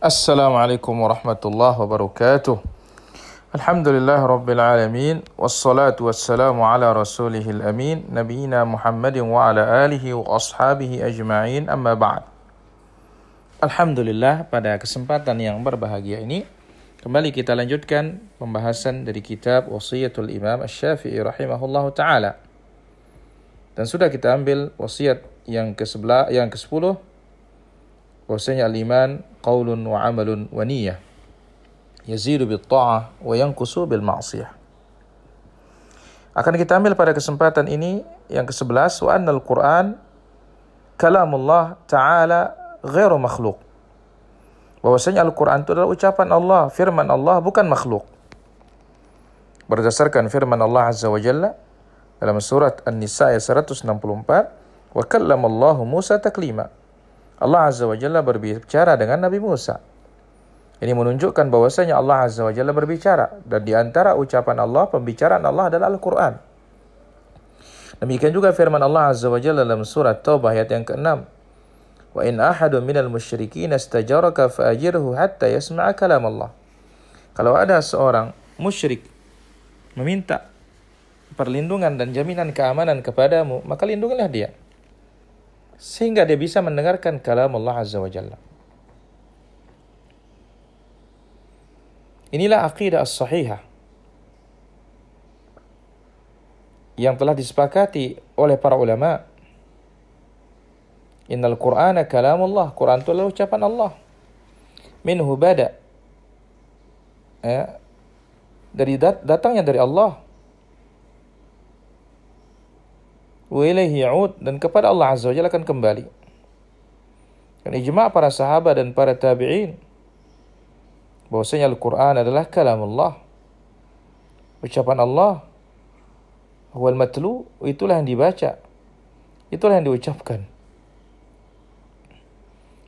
Assalamualaikum warahmatullahi wabarakatuh. Alhamdulillah rabbil alamin wassalatu wassalamu ala rasulihil amin nabiyina Muhammadin wa ala alihi wa ashabihi ajma'in amma ba'd. Alhamdulillah pada kesempatan yang berbahagia ini kembali kita lanjutkan pembahasan dari kitab Wasiyatul Imam Asy-Syafi'i rahimahullahu taala. Dan sudah kita ambil wasiat yang ke-11 yang ke-10 bahwasanya al-iman qaulun wa amalun wa niyyah. Yazidu bil ta'ah wa yanqusu bil ma'siyah akan kita ambil pada kesempatan ini yang ke-11 wa annal quran kalamullah ta'ala ghairu makhluk bahwasanya Al-Quran itu adalah ucapan Allah firman Allah bukan makhluk. Berdasarkan firman Allah Azza wa Jalla dalam surat An-Nisa ayat 164 wa kallamallahu Musa taklima Allah Azza wa Jalla berbicara dengan Nabi Musa. Ini menunjukkan bahwasanya Allah Azza wa Jalla berbicara dan di antara ucapan Allah pembicaraan Allah adalah Al-Qur'an. Demikian juga firman Allah Azza wa Jalla dalam surat Taubah ayat yang ke-6. Wa in ahadun minal musyrikin istajaraka fa'ajirhu hatta yasma'a kalam Allah. Kalau ada seorang musyrik meminta perlindungan dan jaminan keamanan kepadamu, maka lindungilah dia sehingga dia bisa mendengarkan kalam Allah Azza wa Jalla. Inilah aqidah as-sahihah yang telah disepakati oleh para ulama. Innal Qur'ana kalamullah. Quran itu adalah ucapan Allah. Minhu bada. Ya. Dari dat datangnya dari Allah. Ilaihi ya'ud dan kepada Allah Azza wa Jalla akan kembali. Dan ijma' para sahabat dan para tabi'in bahwasanya Al-Qur'an adalah kalam Allah. Ucapan Allah wal matlu itulah yang dibaca. Itulah yang diucapkan.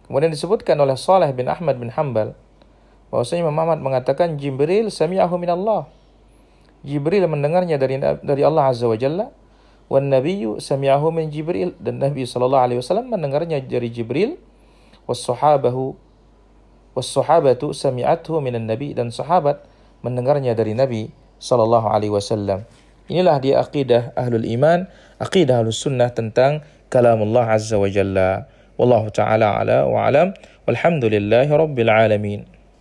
Kemudian disebutkan oleh Saleh bin Ahmad bin Hanbal bahwasanya Imam Ahmad mengatakan Jibril sami'ahu min Allah. Jibril mendengarnya dari dari Allah Azza wa Jalla wan nabiyyu sami'ahu min jibril. Dan nabi sallallahu alaihi wasallam mendengarnya dari jibril. Was sahabahu was sahabatu sami'athu min nabi. Dan sahabat mendengarnya dari nabi sallallahu alaihi wasallam. Inilah dia akidah ahlul iman akidah ahlus sunnah tentang kalamullah azza wa jalla. Wallahu taala ala wa alam. Walhamdulillahi rabbil alamin